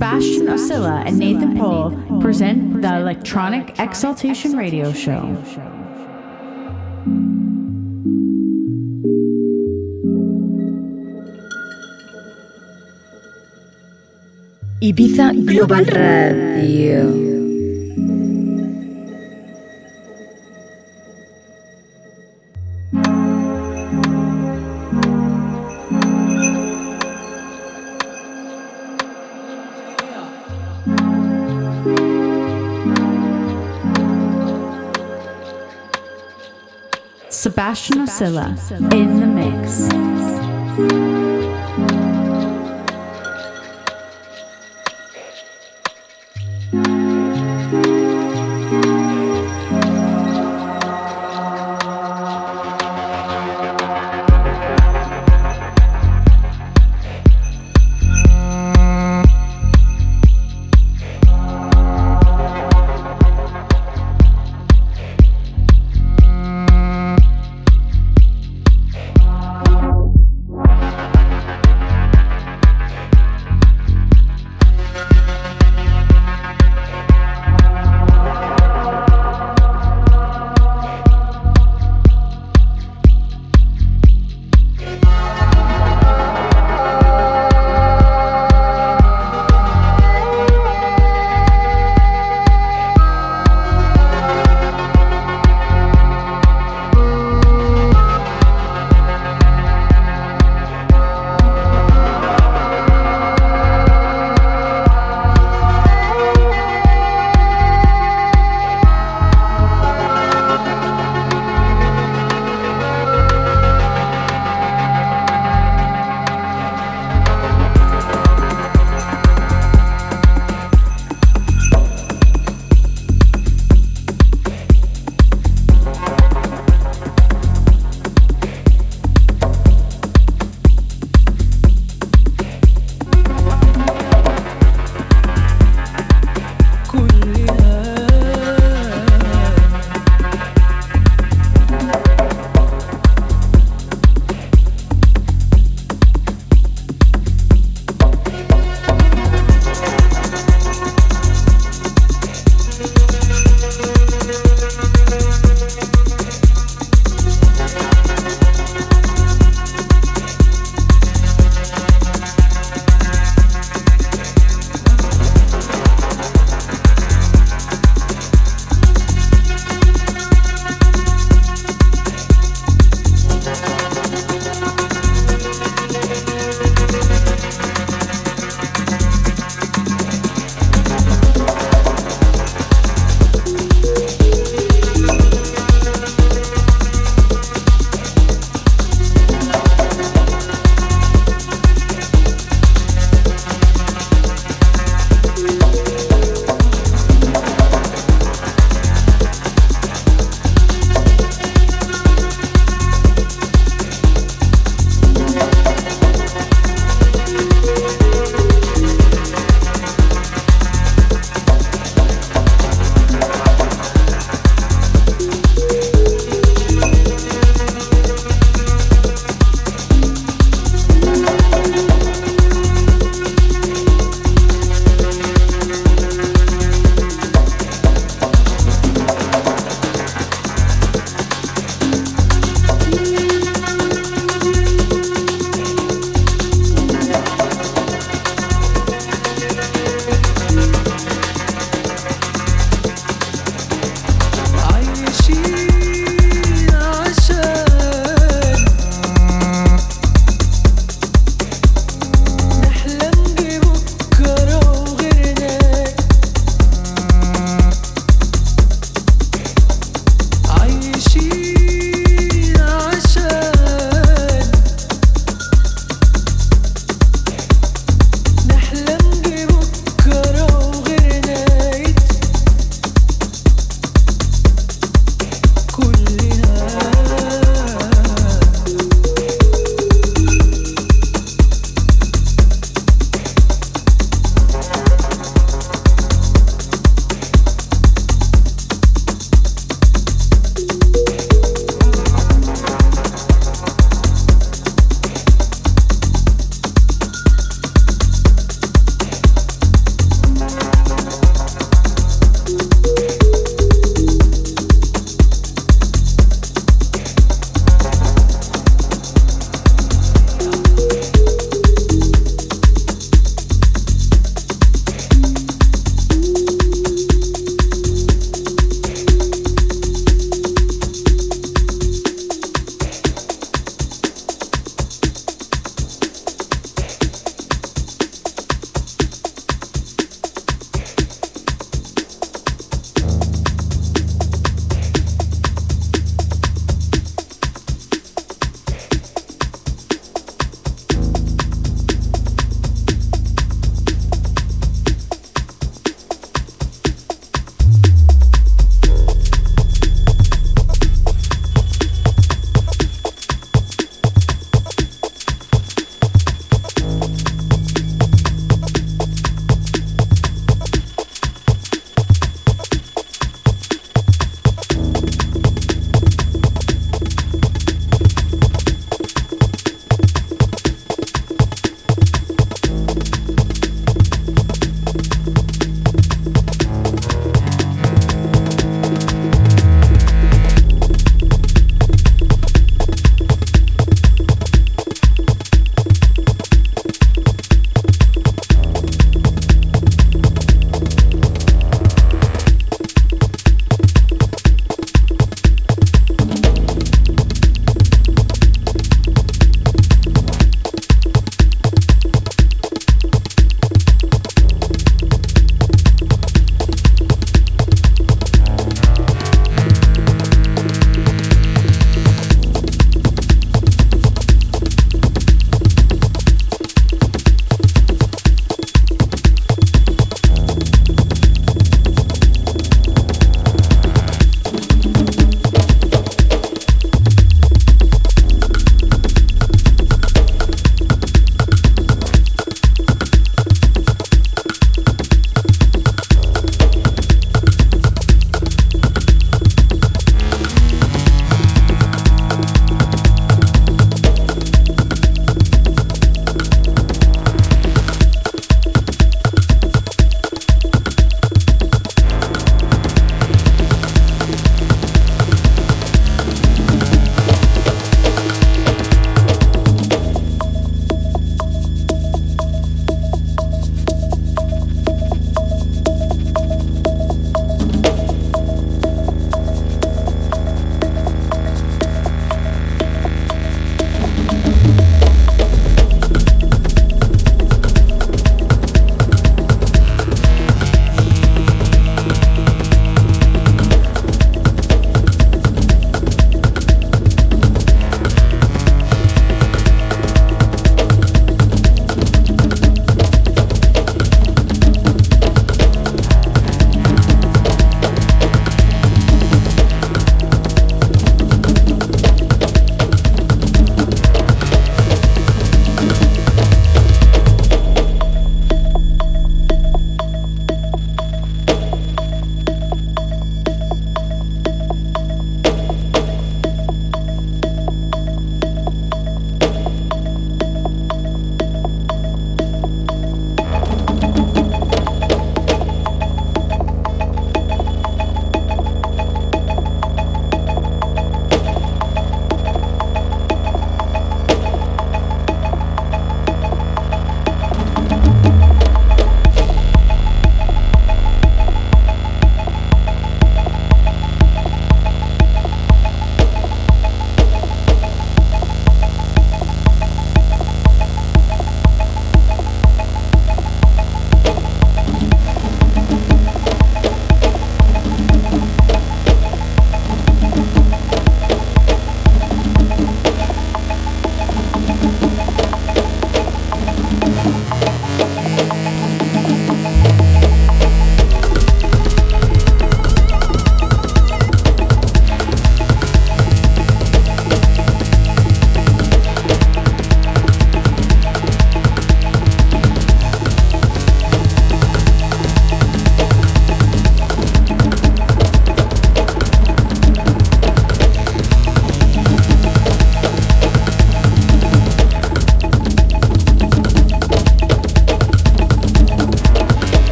Sebastian Oscilla and Nathan Pohl present the Electronic Exultation Radio Show. Ibiza Global Radio. Sebastian Oscilla in the mix.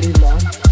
Salida.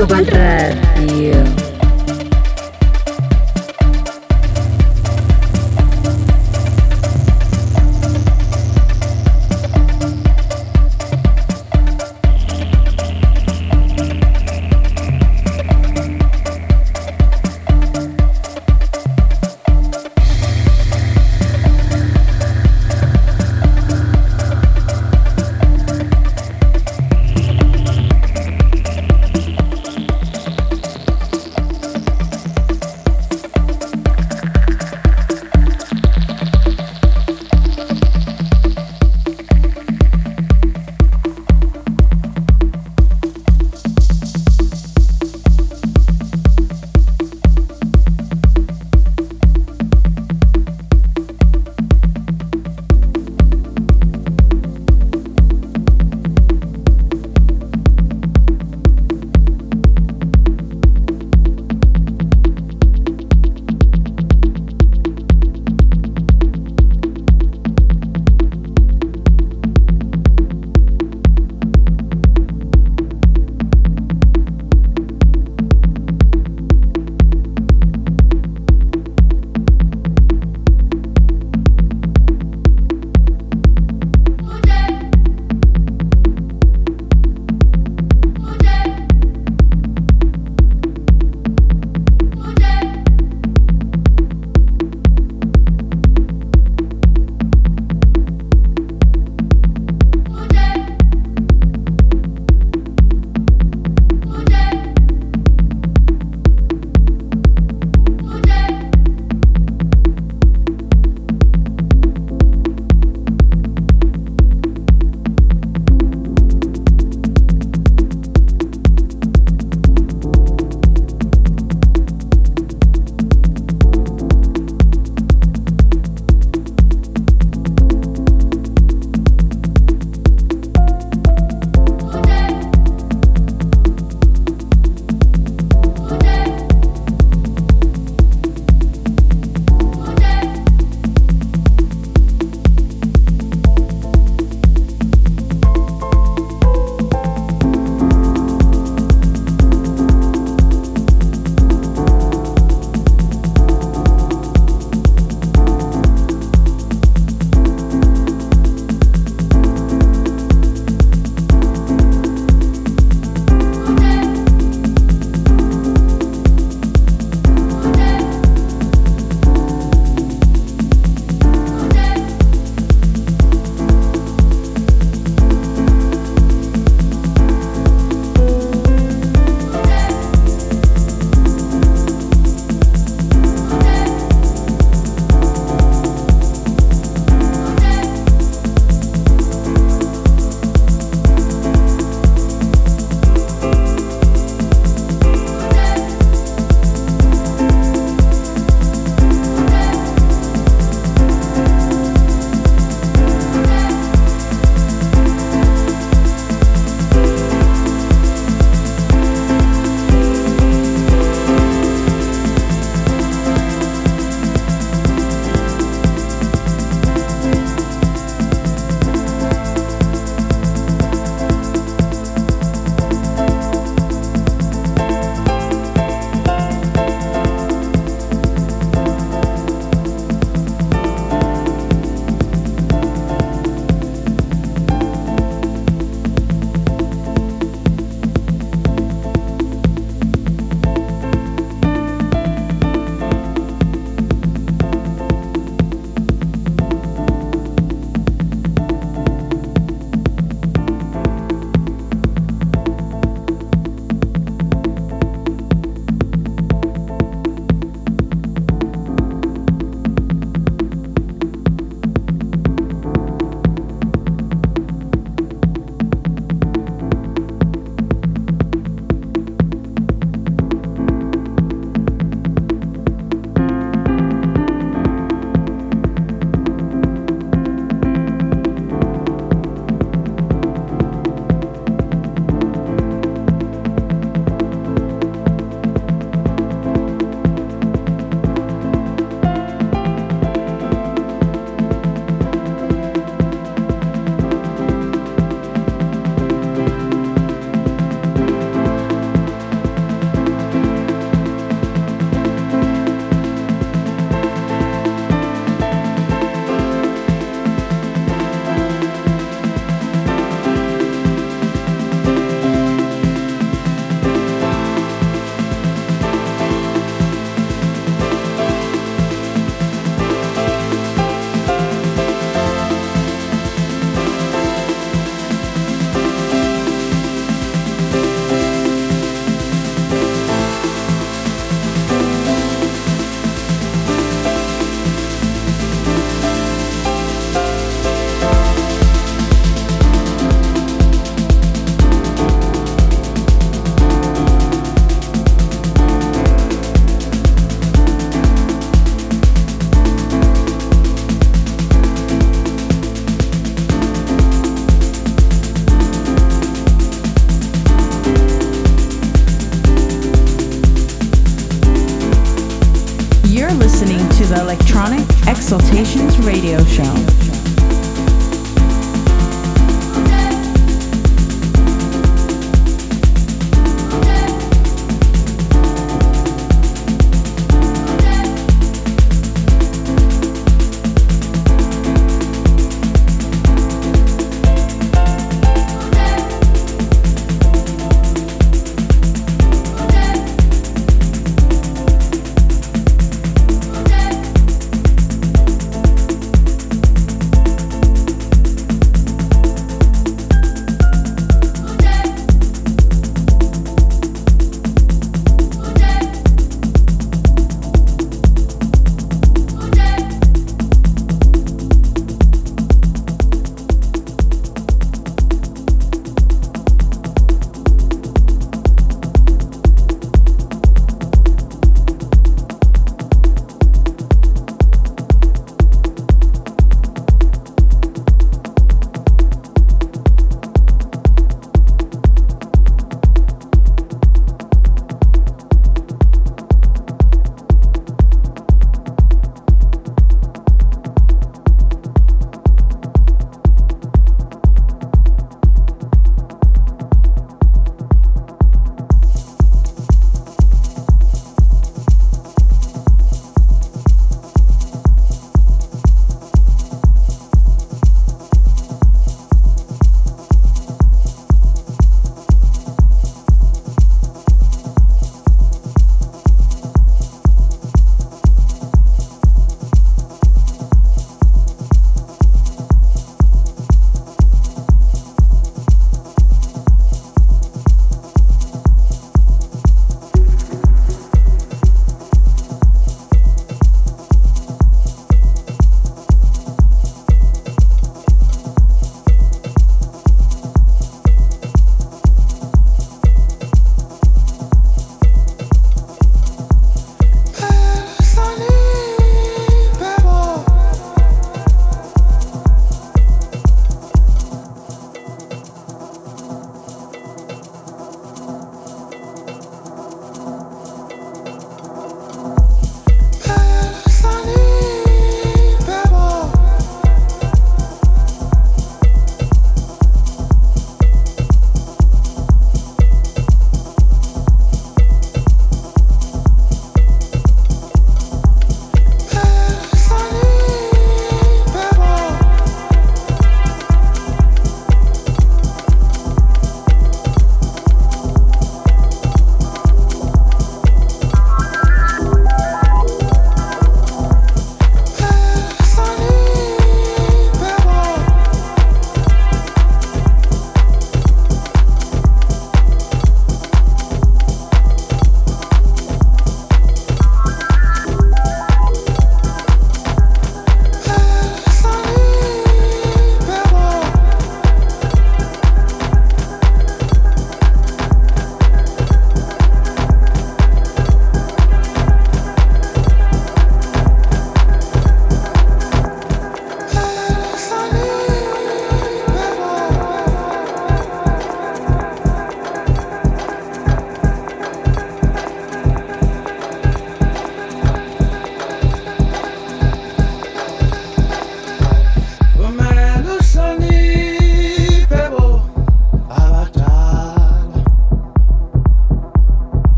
Global Radio.